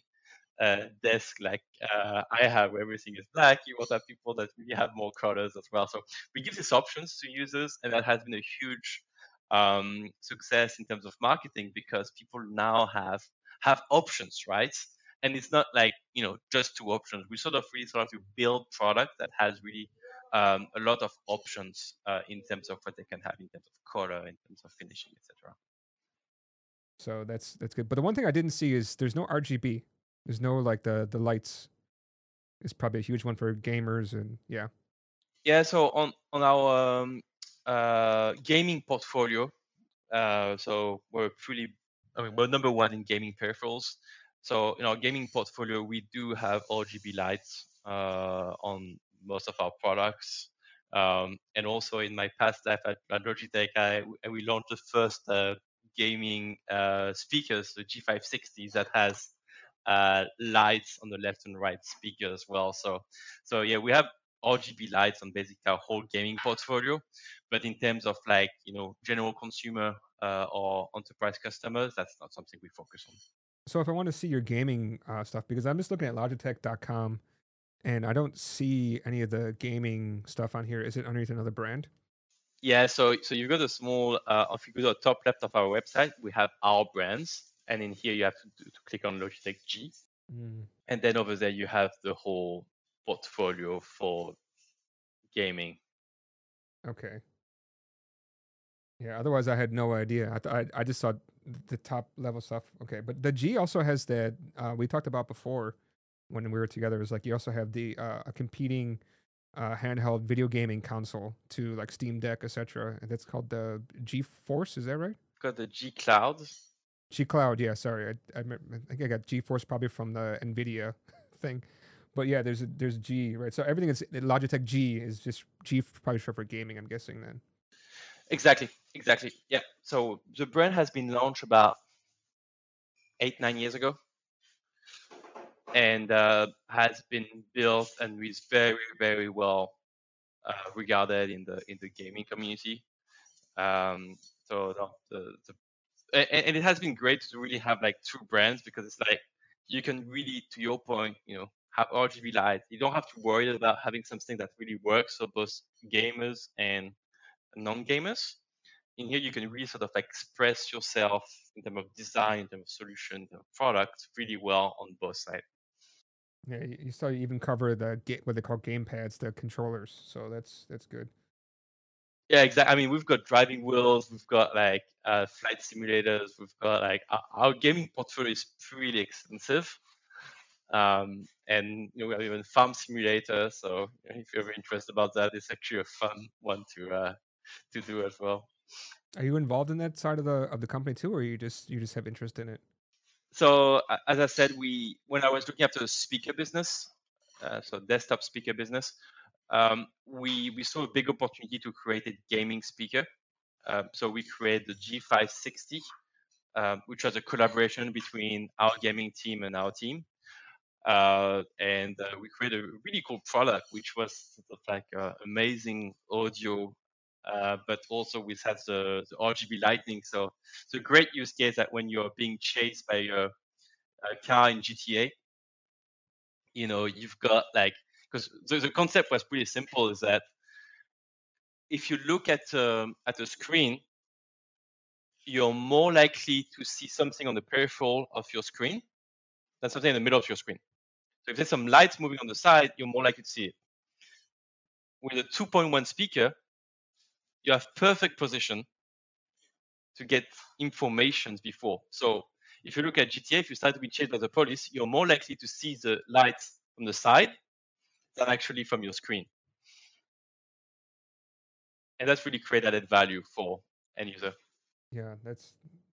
Speaker 2: uh, desk like uh, I have, where everything is black. You to have people that really have more colors as well. So we give these options to users, and that has been a huge um, success in terms of marketing because people now have have options, right? And it's not like you know just two options. We sort of really sort of to build product that has really um, a lot of options uh, in terms of what they can have in terms of color, in terms of finishing, etc.
Speaker 1: So that's that's good. But the one thing I didn't see is there's no RGB. There's no like the the lights is probably a huge one for gamers and yeah.
Speaker 2: Yeah, so on on our um, uh, gaming portfolio, uh, so we're fully, I mean, we're number one in gaming peripherals. So in our gaming portfolio, we do have RGB lights uh, on most of our products. Um, and also in my past life at, at Logitech, I, we launched the first uh, gaming uh, speakers, the G560, that has uh, lights on the left and right speaker as well. So, so yeah, we have RGB lights on basically our whole gaming portfolio. But in terms of like you know general consumer uh, or enterprise customers, that's not something we focus on.
Speaker 1: So if I want to see your gaming uh, stuff, because I'm just looking at Logitech.com, and I don't see any of the gaming stuff on here. Is it underneath another brand?
Speaker 2: Yeah, so so you've got a small. Uh, if you go to the top left of our website, we have our brands, and in here you have to, to click on Logitech G. Mm. And then over there you have the whole portfolio for gaming.
Speaker 1: Okay. Yeah. Otherwise, I had no idea. I th- I, I just saw the top level stuff. Okay, but the G also has that uh, we talked about before when we were together. It was like you also have the uh, a competing uh, handheld video gaming console to like Steam Deck, etc. And that's called the GeForce. Is that right?
Speaker 2: Got the G Cloud.
Speaker 1: G Cloud, yeah. Sorry, I, I, I think I got GeForce probably from the Nvidia thing, but yeah, there's a, there's G right. So everything is Logitech G is just G probably for gaming. I'm guessing then.
Speaker 2: Exactly, exactly. Yeah. So the brand has been launched about eight nine years ago, and uh, has been built and is very very well uh, regarded in the in the gaming community. Um, so the, the, the and, it has been great to really have like two brands because it's like you can really, to your point, you know, have RGB lights. You don't have to worry about having something that really works for both gamers and non-gamers. in here you can really sort of like express yourself in terms of design, in terms of solution, in terms of product really well on both sides.
Speaker 1: Yeah, you saw even cover the what they call game pads, the controllers. So that's that's good.
Speaker 2: Yeah, exactly. I mean, we've got driving wheels, we've got like uh, flight simulators, we've got like our, our gaming portfolio is pretty extensive. Um, and you know, we have even farm simulator. So if you're ever interested about that, it's actually a fun one to uh, to do as well.
Speaker 1: Are you involved in that side of the of the company too, or you just you just have interest in it?
Speaker 2: So as I said, we when I was looking after the speaker business, uh, so desktop speaker business, um, we we saw a big opportunity to create a gaming speaker. Uh, so we created the G560, um, which was a collaboration between our gaming team and our team. Uh, and uh, we created a really cool product, which was sort of like uh, amazing audio uh, but also we have the, the, RGB lighting. So it's a great use case that when you're being chased by a, a car in GTA, you know, you've got like, because the, the, concept was pretty simple is that if you look at, um, at a screen, you're more likely to see something on the peripheral of your screen than something in the middle of your screen. So if there's some lights moving on the side, you're more likely to see it. With a 2.1 speaker, you have perfect position to get information before. So if you look at GTA, if you start to be chased by the police, you're more likely to see the lights from the side than actually from your screen. And that's really create added value for end user.
Speaker 1: Yeah, that's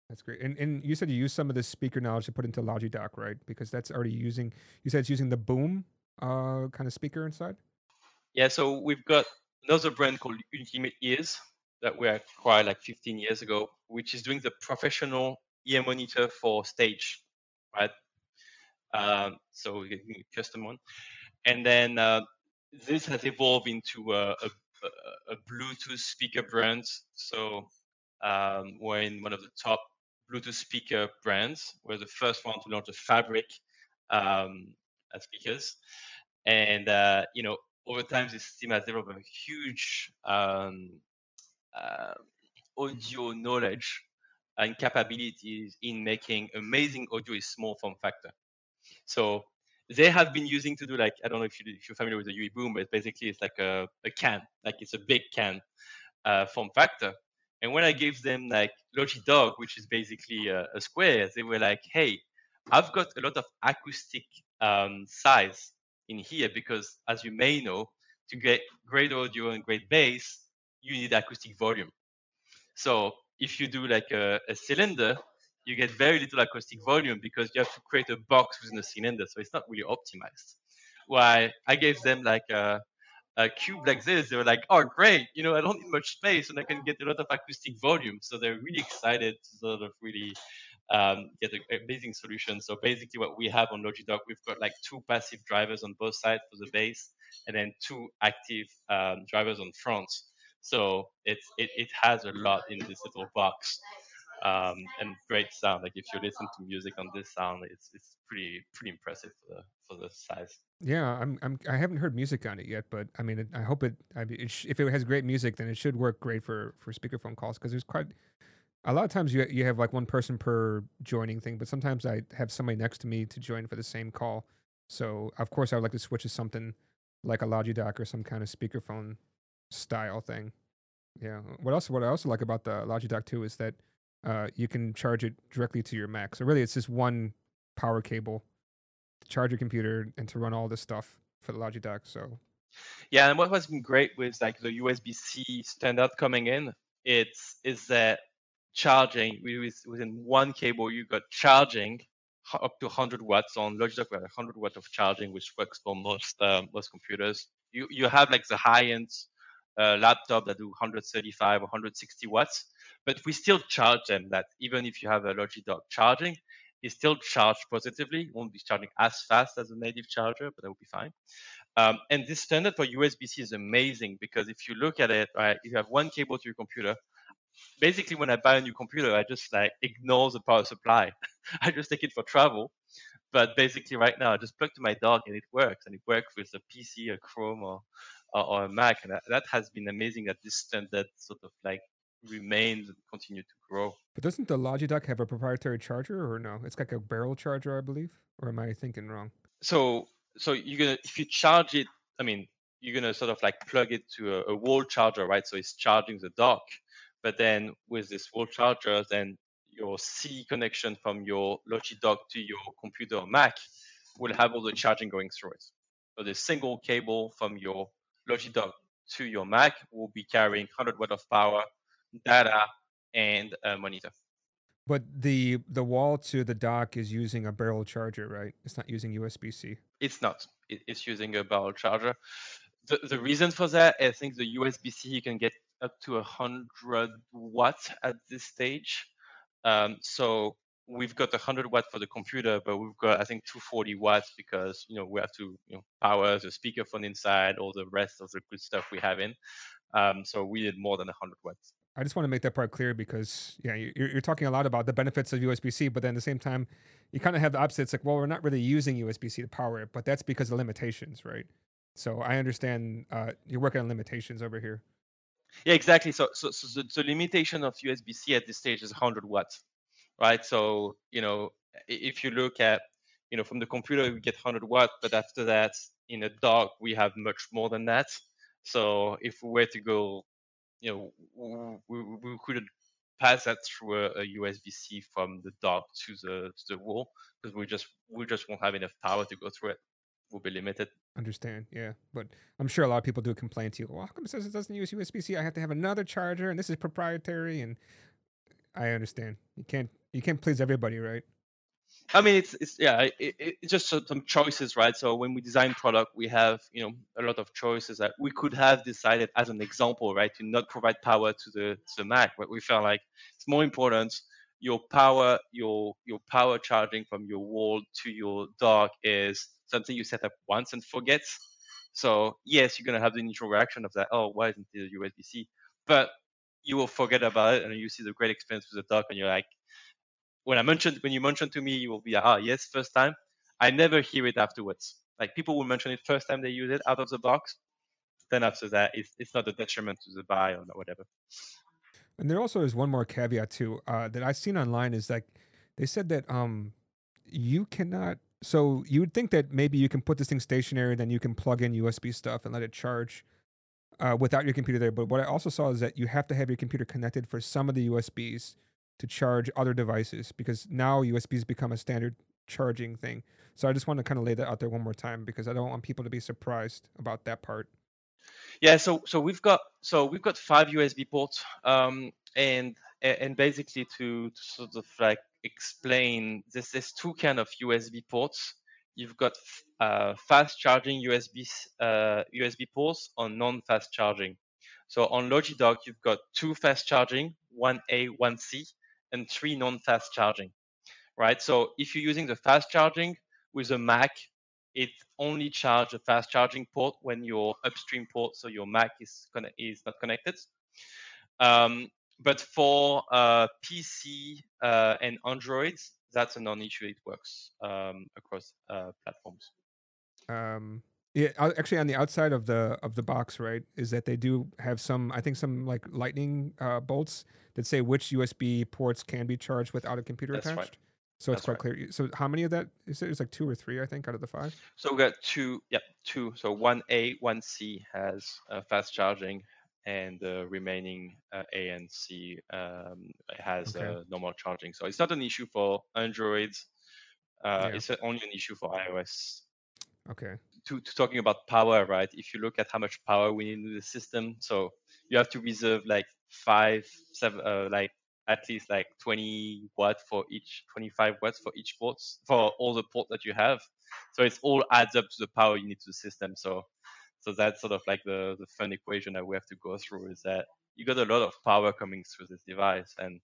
Speaker 1: that's great. And and you said you use some of this speaker knowledge to put into Logidock, right? Because that's already using you said it's using the boom uh kind of speaker inside?
Speaker 2: Yeah, so we've got another brand called Ultimate Ears that we acquired like 15 years ago, which is doing the professional ear monitor for stage, right? Um, so we custom one, and then uh, this has evolved into a, a, a, Bluetooth speaker brand. So um, we're in one of the top Bluetooth speaker brands. We're the first one to launch a Fabric um, speakers, and uh, you know over time, this team has developed a huge um, uh, audio knowledge and capabilities in making amazing audio in small form factor. So they have been using to do like I don't know if, you, you're familiar with the UE Boom, but basically it's like a, a can, like it's a big can uh, form factor. And when I gave them like Logidock, which is basically a, a, square, they were like, "Hey, I've got a lot of acoustic um, size in here because, as you may know, to get great audio and great bass, you need acoustic volume. So if you do like a, a cylinder, you get very little acoustic volume because you have to create a box within a cylinder. So it's not really optimized. Why I gave them like a, a cube like this, they were like, oh, great. You know, I don't need much space and I can get a lot of acoustic volume. So they're really excited to sort of really um, get an amazing solution. So basically, what we have on Logidock, we've got like two passive drivers on both sides for the bass, and then two active um, drivers on front. So it, it it has a lot in this little box, um, and great sound. Like if you listen to music on this sound, it's it's pretty pretty impressive for the for the size.
Speaker 1: Yeah, I'm, I'm I haven't heard music on it yet, but I mean, it, I hope it. I mean, it sh- if it has great music, then it should work great for for speakerphone calls because there's quite a lot of times you you have like one person per joining thing, but sometimes I have somebody next to me to join for the same call. So of course I would like to switch to something like a Logidock or some kind of speakerphone style thing. Yeah. What else? What I also like about the Logidock too is that uh, you can charge it directly to your Mac. So really, it's just one power cable to charge your computer and to run all this stuff for the Logidock. So.
Speaker 2: Yeah, and what has been great with like the USB-C standard coming in, it's is that charging within one cable you got charging up to 100 watts on Logitech we have 100 watts of charging which works for most uh, most computers you you have like the high end uh, laptop that do 135 or 160 watts but we still charge them that even if you have a Logitech dog charging it still charge positively it won't be charging as fast as a native charger but that will be fine um, and this standard for USB-C is amazing because if you look at it, right, you have one cable to your computer, basically when I buy a new computer, I just like ignore the power supply. I just take it for travel. But basically right now I just plug to my dog and it works and it works with a PC, a Chrome or, or, or a Mac. And that, has been amazing that this standard sort of like remain and continue to grow.
Speaker 1: But doesn't the Logidock have a proprietary charger or no? It's like a barrel charger, I believe. Or am I thinking wrong?
Speaker 2: So so you're gonna if you charge it, I mean, you're gonna sort of like plug it to a, a wall charger, right? So it's charging the dock. But then with this wall charger, then your C connection from your Logidock to your computer or Mac will have all the charging going through it. So the single cable from your Logidock to your Mac will be carrying 100 watt of power, data, and a monitor.
Speaker 1: But the the wall to the dock is using a barrel charger, right? It's not using USB C.
Speaker 2: It's not. it's using a barrel charger. The, the reason for that, I think the USB C you can get up to 100 watts at this stage. Um, so we've got 100 watts for the computer, but we've got I think 240 watts because you know we have to you know power the speakerphone inside, all the rest of the good stuff we have in. Um, so we did more than 100 watts.
Speaker 1: I just want to make that part clear because yeah, you're, you're talking a lot about the benefits of USB C, but then at the same time, you kind of have the opposite. It's like, well, we're not really using USB C to power it, but that's because of limitations, right? So I understand uh, you're working on limitations over here.
Speaker 2: Yeah, exactly. So, so, so the, the limitation of USB C at this stage is 100 watts, right? So, you know, if you look at, you know, from the computer we get 100 watts, but after that, in a dock we have much more than that. So, if we were to go you know, we, we couldn't pass that through a, a USB-C from the dock to the to the wall because we just we just won't have enough power to go through it. We'll be limited.
Speaker 1: Understand, yeah, but I'm sure a lot of people do complain to you. Well, how come says it doesn't use USB-C? I have to have another charger, and this is proprietary. And I understand you can't you can't please everybody, right?
Speaker 2: I mean, it's, it's yeah, it, it's just some choices, right? So when we design product, we have you know a lot of choices that we could have decided as an example, right, to not provide power to the to the Mac, but we felt like it's more important your power your your power charging from your wall to your dock is something you set up once and forget. So yes, you're gonna have the initial reaction of that. Oh, why isn't it a USB-C? But you will forget about it, and you see the great experience with the dock, and you're like, when I mentioned when you mentioned to me, you will be ah yes, first time. I never hear it afterwards. Like people will mention it first time they use it out of the box. Then after that, it's it's not a detriment to the buy or whatever.
Speaker 1: And there also is one more caveat too uh, that I've seen online is like they said that um you cannot. So you would think that maybe you can put this thing stationary, then you can plug in USB stuff and let it charge uh, without your computer there. But what I also saw is that you have to have your computer connected for some of the USBs to charge other devices because now USBs become a standard charging thing. So I just want to kind of lay that out there one more time because I don't want people to be surprised about that part.
Speaker 2: Yeah, so so we've got so we've got five USB ports, um, and and basically to, to sort of like explain this, there's two kind of USB ports. You've got uh, fast charging USB uh, USB ports on non-fast charging. So on Logidock, you've got two fast charging, one A, one C, and three non-fast charging, right? So if you're using the fast charging with a Mac, it only charge a fast charging port when your upstream port, so your Mac is is not connected. Um, but for uh, PC uh, and Androids, that's a non-issue. It works um, across uh, platforms.
Speaker 1: Um, yeah, actually, on the outside of the of the box, right, is that they do have some, I think, some like lightning uh, bolts that say which USB ports can be charged without a computer
Speaker 2: That's
Speaker 1: attached.
Speaker 2: Right.
Speaker 1: So it's quite clear. So how many of that is it? It's like two or three, I think, out of the five.
Speaker 2: So we got two. Yeah, two. So one A, one C has uh, fast charging, and the remaining uh, A and C um, has okay. uh, normal charging. So it's not an issue for Androids. Uh, yeah. It's only an issue for iOS.
Speaker 1: Okay.
Speaker 2: To, to talking about power, right? If you look at how much power we need in the system, so you have to reserve like five, seven, uh, like at least like 20 watts for each, 25 watts for each port for all the ports that you have. So it's all adds up to the power you need to the system. So, so that's sort of like the the fun equation that we have to go through is that you got a lot of power coming through this device, and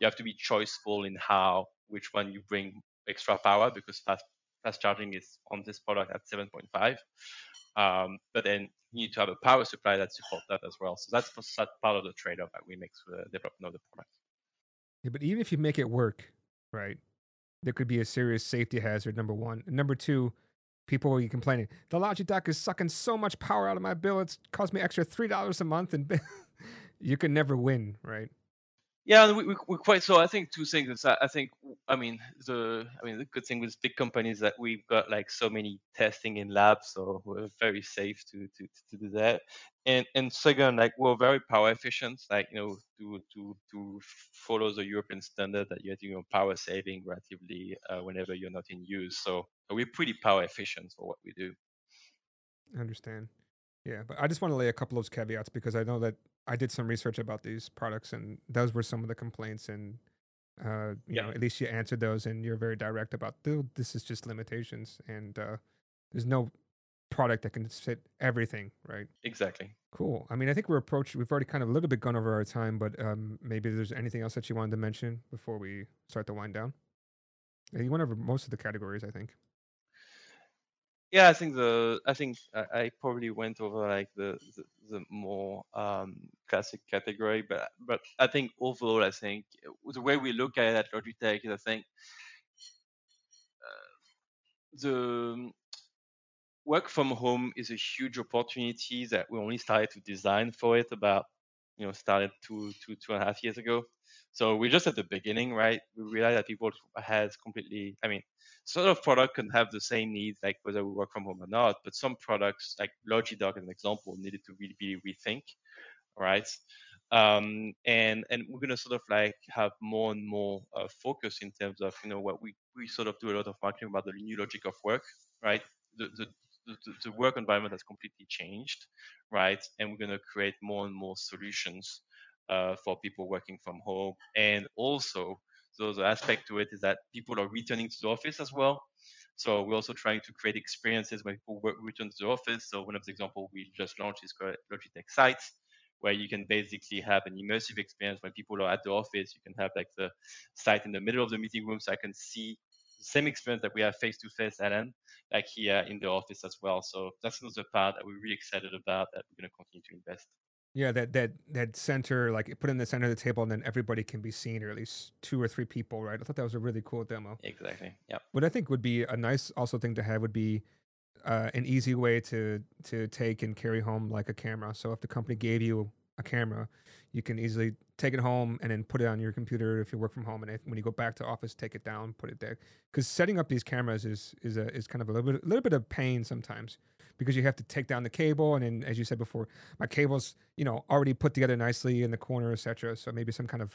Speaker 2: you have to be choiceful in how which one you bring extra power because fast fast charging is on this product at 7.5. Um, but then you need to have a power supply that supports that as well. So that's part of the trade-off that we make for the development of the product.
Speaker 1: Yeah, but even if you make it work, right, there could be a serious safety hazard. Number one, and number two, people will be complaining. The Logidock is sucking so much power out of my bill; it's cost me extra three dollars a month, and you can never win, right?
Speaker 2: Yeah, we, we, we're quite so. I think two things. Is I think I mean the I mean the good thing with big companies that we've got like so many testing in labs, so we're very safe to to, to do that. And and second, like we're very power efficient. Like you know to to to follow the European standard that you're doing power saving relatively uh, whenever you're not in use. So we're pretty power efficient for what we do.
Speaker 1: I understand. Yeah, but I just want to lay a couple of those caveats because I know that I did some research about these products, and those were some of the complaints. And uh, you
Speaker 2: Yeah,
Speaker 1: know, at least you answered those, and you're very direct about this is just limitations, and uh, there's no product that can fit everything, right?
Speaker 2: exactly.
Speaker 1: Cool. I mean, I think we're approaching. We've already kind of a little bit gone over our time, but um, maybe there's anything else that you wanted to mention before we start to wind down. You went over most of the categories, I think.
Speaker 2: Yeah, I think the I think I, I probably went over like the the, the more um, classic category, but but I think overall, I think uh, the way we look at it at Logitech is I think the work from home is a huge opportunity that we only started to design for it about you know started two two two and a half years ago so we're just at the beginning right? We realize that people has completely i mean sort of product can have the same needs like whether we work from home or not but some products like Logidock as an example needed to really be rethink right? Um, and and we're gonna sort of like have more and more uh, focus in terms of you know what we we sort of do a lot of marketing about the new logic of work right? The, the the, the work environment has completely changed, right? And we're going to create more and more solutions uh, for people working from home. And also, so the aspect to it is that people are returning to the office as well. So we're also trying to create experiences when people work, return to the office. So one of the examples we just launched is Logitech Sites, where you can basically have an immersive experience when people are at the office. You can have like the Sight in the middle of the meeting room, so I can see the same experience that we have face to face, Allen, like here in the office as well. So that's another part that we're really excited about that we're going to continue to invest.
Speaker 1: Yeah, that that that center, like put in the center of the table, and then everybody can be seen, or at least two or three people, right? I thought that was a really cool demo.
Speaker 2: Exactly. Yeah.
Speaker 1: What I think would be a nice also thing to have would be uh, an easy way to to take and carry home like a camera. So if the company gave you a camera, you can easily take it home and then put it on your computer if you work from home. And if, when you go back to office, take it down, put it there. Because setting up these cameras is is a, is kind of a little bit a little bit of pain sometimes because you have to take down the cable and then as you said before, my cable's you know already put together nicely in the corner, etc. So maybe some kind of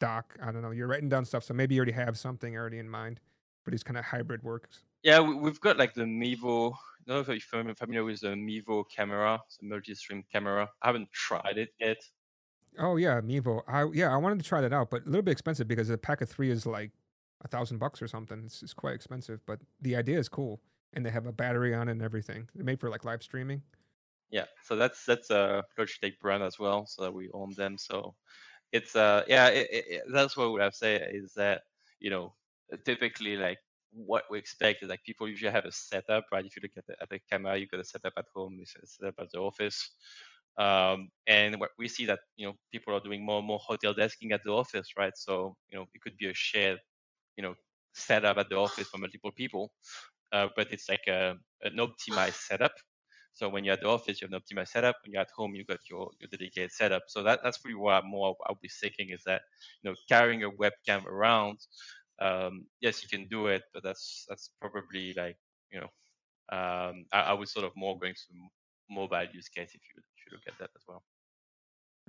Speaker 1: dock. I don't know. You're writing down stuff, so maybe you already have something already in mind. But it's kind of hybrid works.
Speaker 2: Yeah, we, we've got like the Mevo. I don't know if you're familiar with the Mevo camera, it's a multi-stream camera. I haven't tried it yet.
Speaker 1: Oh yeah, Mevo. I yeah, I wanted to try that out, but a little bit expensive because the pack of three is like a thousand bucks or something. It's, it's quite expensive, but the idea is cool, and they have a battery on it and everything. They're made for like live streaming.
Speaker 2: Yeah, so that's that's a Logitech brand as well, so that we own them. So it's uh yeah, it, it, that's what I would say is that you know typically like what we expect is like people usually have a setup, right? If you look at the, at the camera, you got a setup at home, you got a setup at the office. Um, and what we see that you know people are doing more and more hotel desking at the office, right? So you know it could be a shared, you know, setup at the office for multiple people, uh, but it's like a, an optimized setup. So when you're at the office, you have an optimized setup. When you're at home, you got your, your dedicated setup. So that, that's really what more I'll be thinking is that you know carrying a webcam around, um, yes, you can do it, but that's that's probably like you know um, I, I was sort of more going to mobile use case if you if you look at that as well.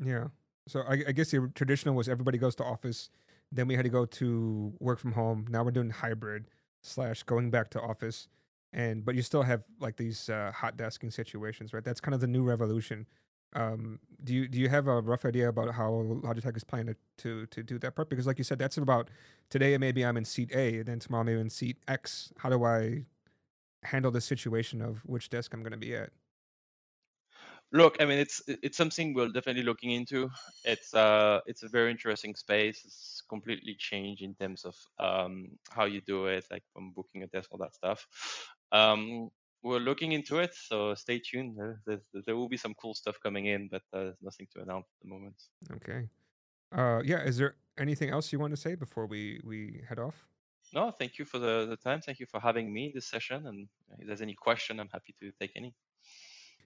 Speaker 1: Yeah. So I, I guess the traditional was everybody goes to office. Then we had to go to work from home. Now we're doing hybrid slash going back to office. And but you still have like these uh, hot desking situations, right? That's kind of the new revolution. Um, do you do you have a rough idea about how Logitech is planning to, to to do that part? Because like you said, that's about today. Maybe I'm in seat A, and then tomorrow maybe in seat X. How do I handle the situation of which desk I'm going to be at?
Speaker 2: Look, I mean, it's it's something we're definitely looking into. It's uh it's a very interesting space. It's completely changed in terms of um, how you do it, like from booking a desk, all that stuff. Um, we're looking into it, so stay tuned. There, there, there will be some cool stuff coming in, but uh, there's nothing to announce at the moment.
Speaker 1: Okay. Uh, yeah. Is there anything else you want to say before we we head off?
Speaker 2: No, thank you for the, the time. Thank you for having me in this session. And if there's any question, I'm happy to take any.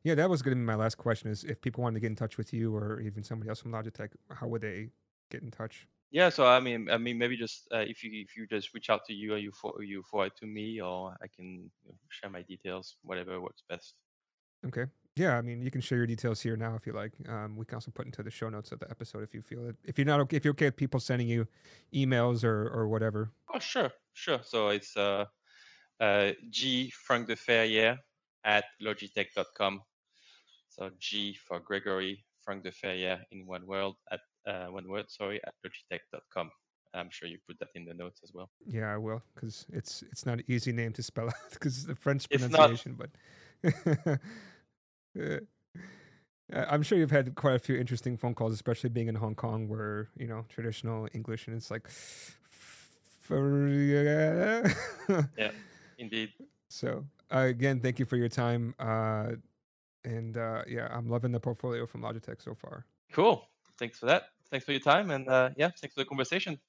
Speaker 1: Yeah, that was going to be my last question. Is if people wanted to get in touch with you or even somebody else from Logitech, how would they get in touch.
Speaker 2: Yeah, so I mean, I mean, maybe just uh, if you if you just reach out to you or you for, you forward to me, or I can share my details, whatever works best.
Speaker 1: Okay. Yeah, I mean, you can share your details here now if you like. Um, we can also put into the show notes of the episode if you feel it. If you're not okay, if you're okay with people sending you emails or or whatever.
Speaker 2: Oh, sure, sure. So it's uh, uh, G Frank de Ferrière at logitech.com. So G for Gregory, Frank de Ferrière in one word at uh, one word, sorry, at logitech.com. I'm sure you put that in the notes as well.
Speaker 1: Yeah, I will, because it's it's not an easy name to spell out because the French pronunciation. But Uh, I'm sure you've had quite a few interesting phone calls, especially being in Hong Kong, where you know traditional English, and it's like.
Speaker 2: Yeah, indeed.
Speaker 1: So uh, again, thank you for your time. Uh, and uh, yeah, I'm loving the portfolio from Logitech so far.
Speaker 2: Cool. Thanks for that. Thanks for your time, and uh, yeah, thanks for the conversation.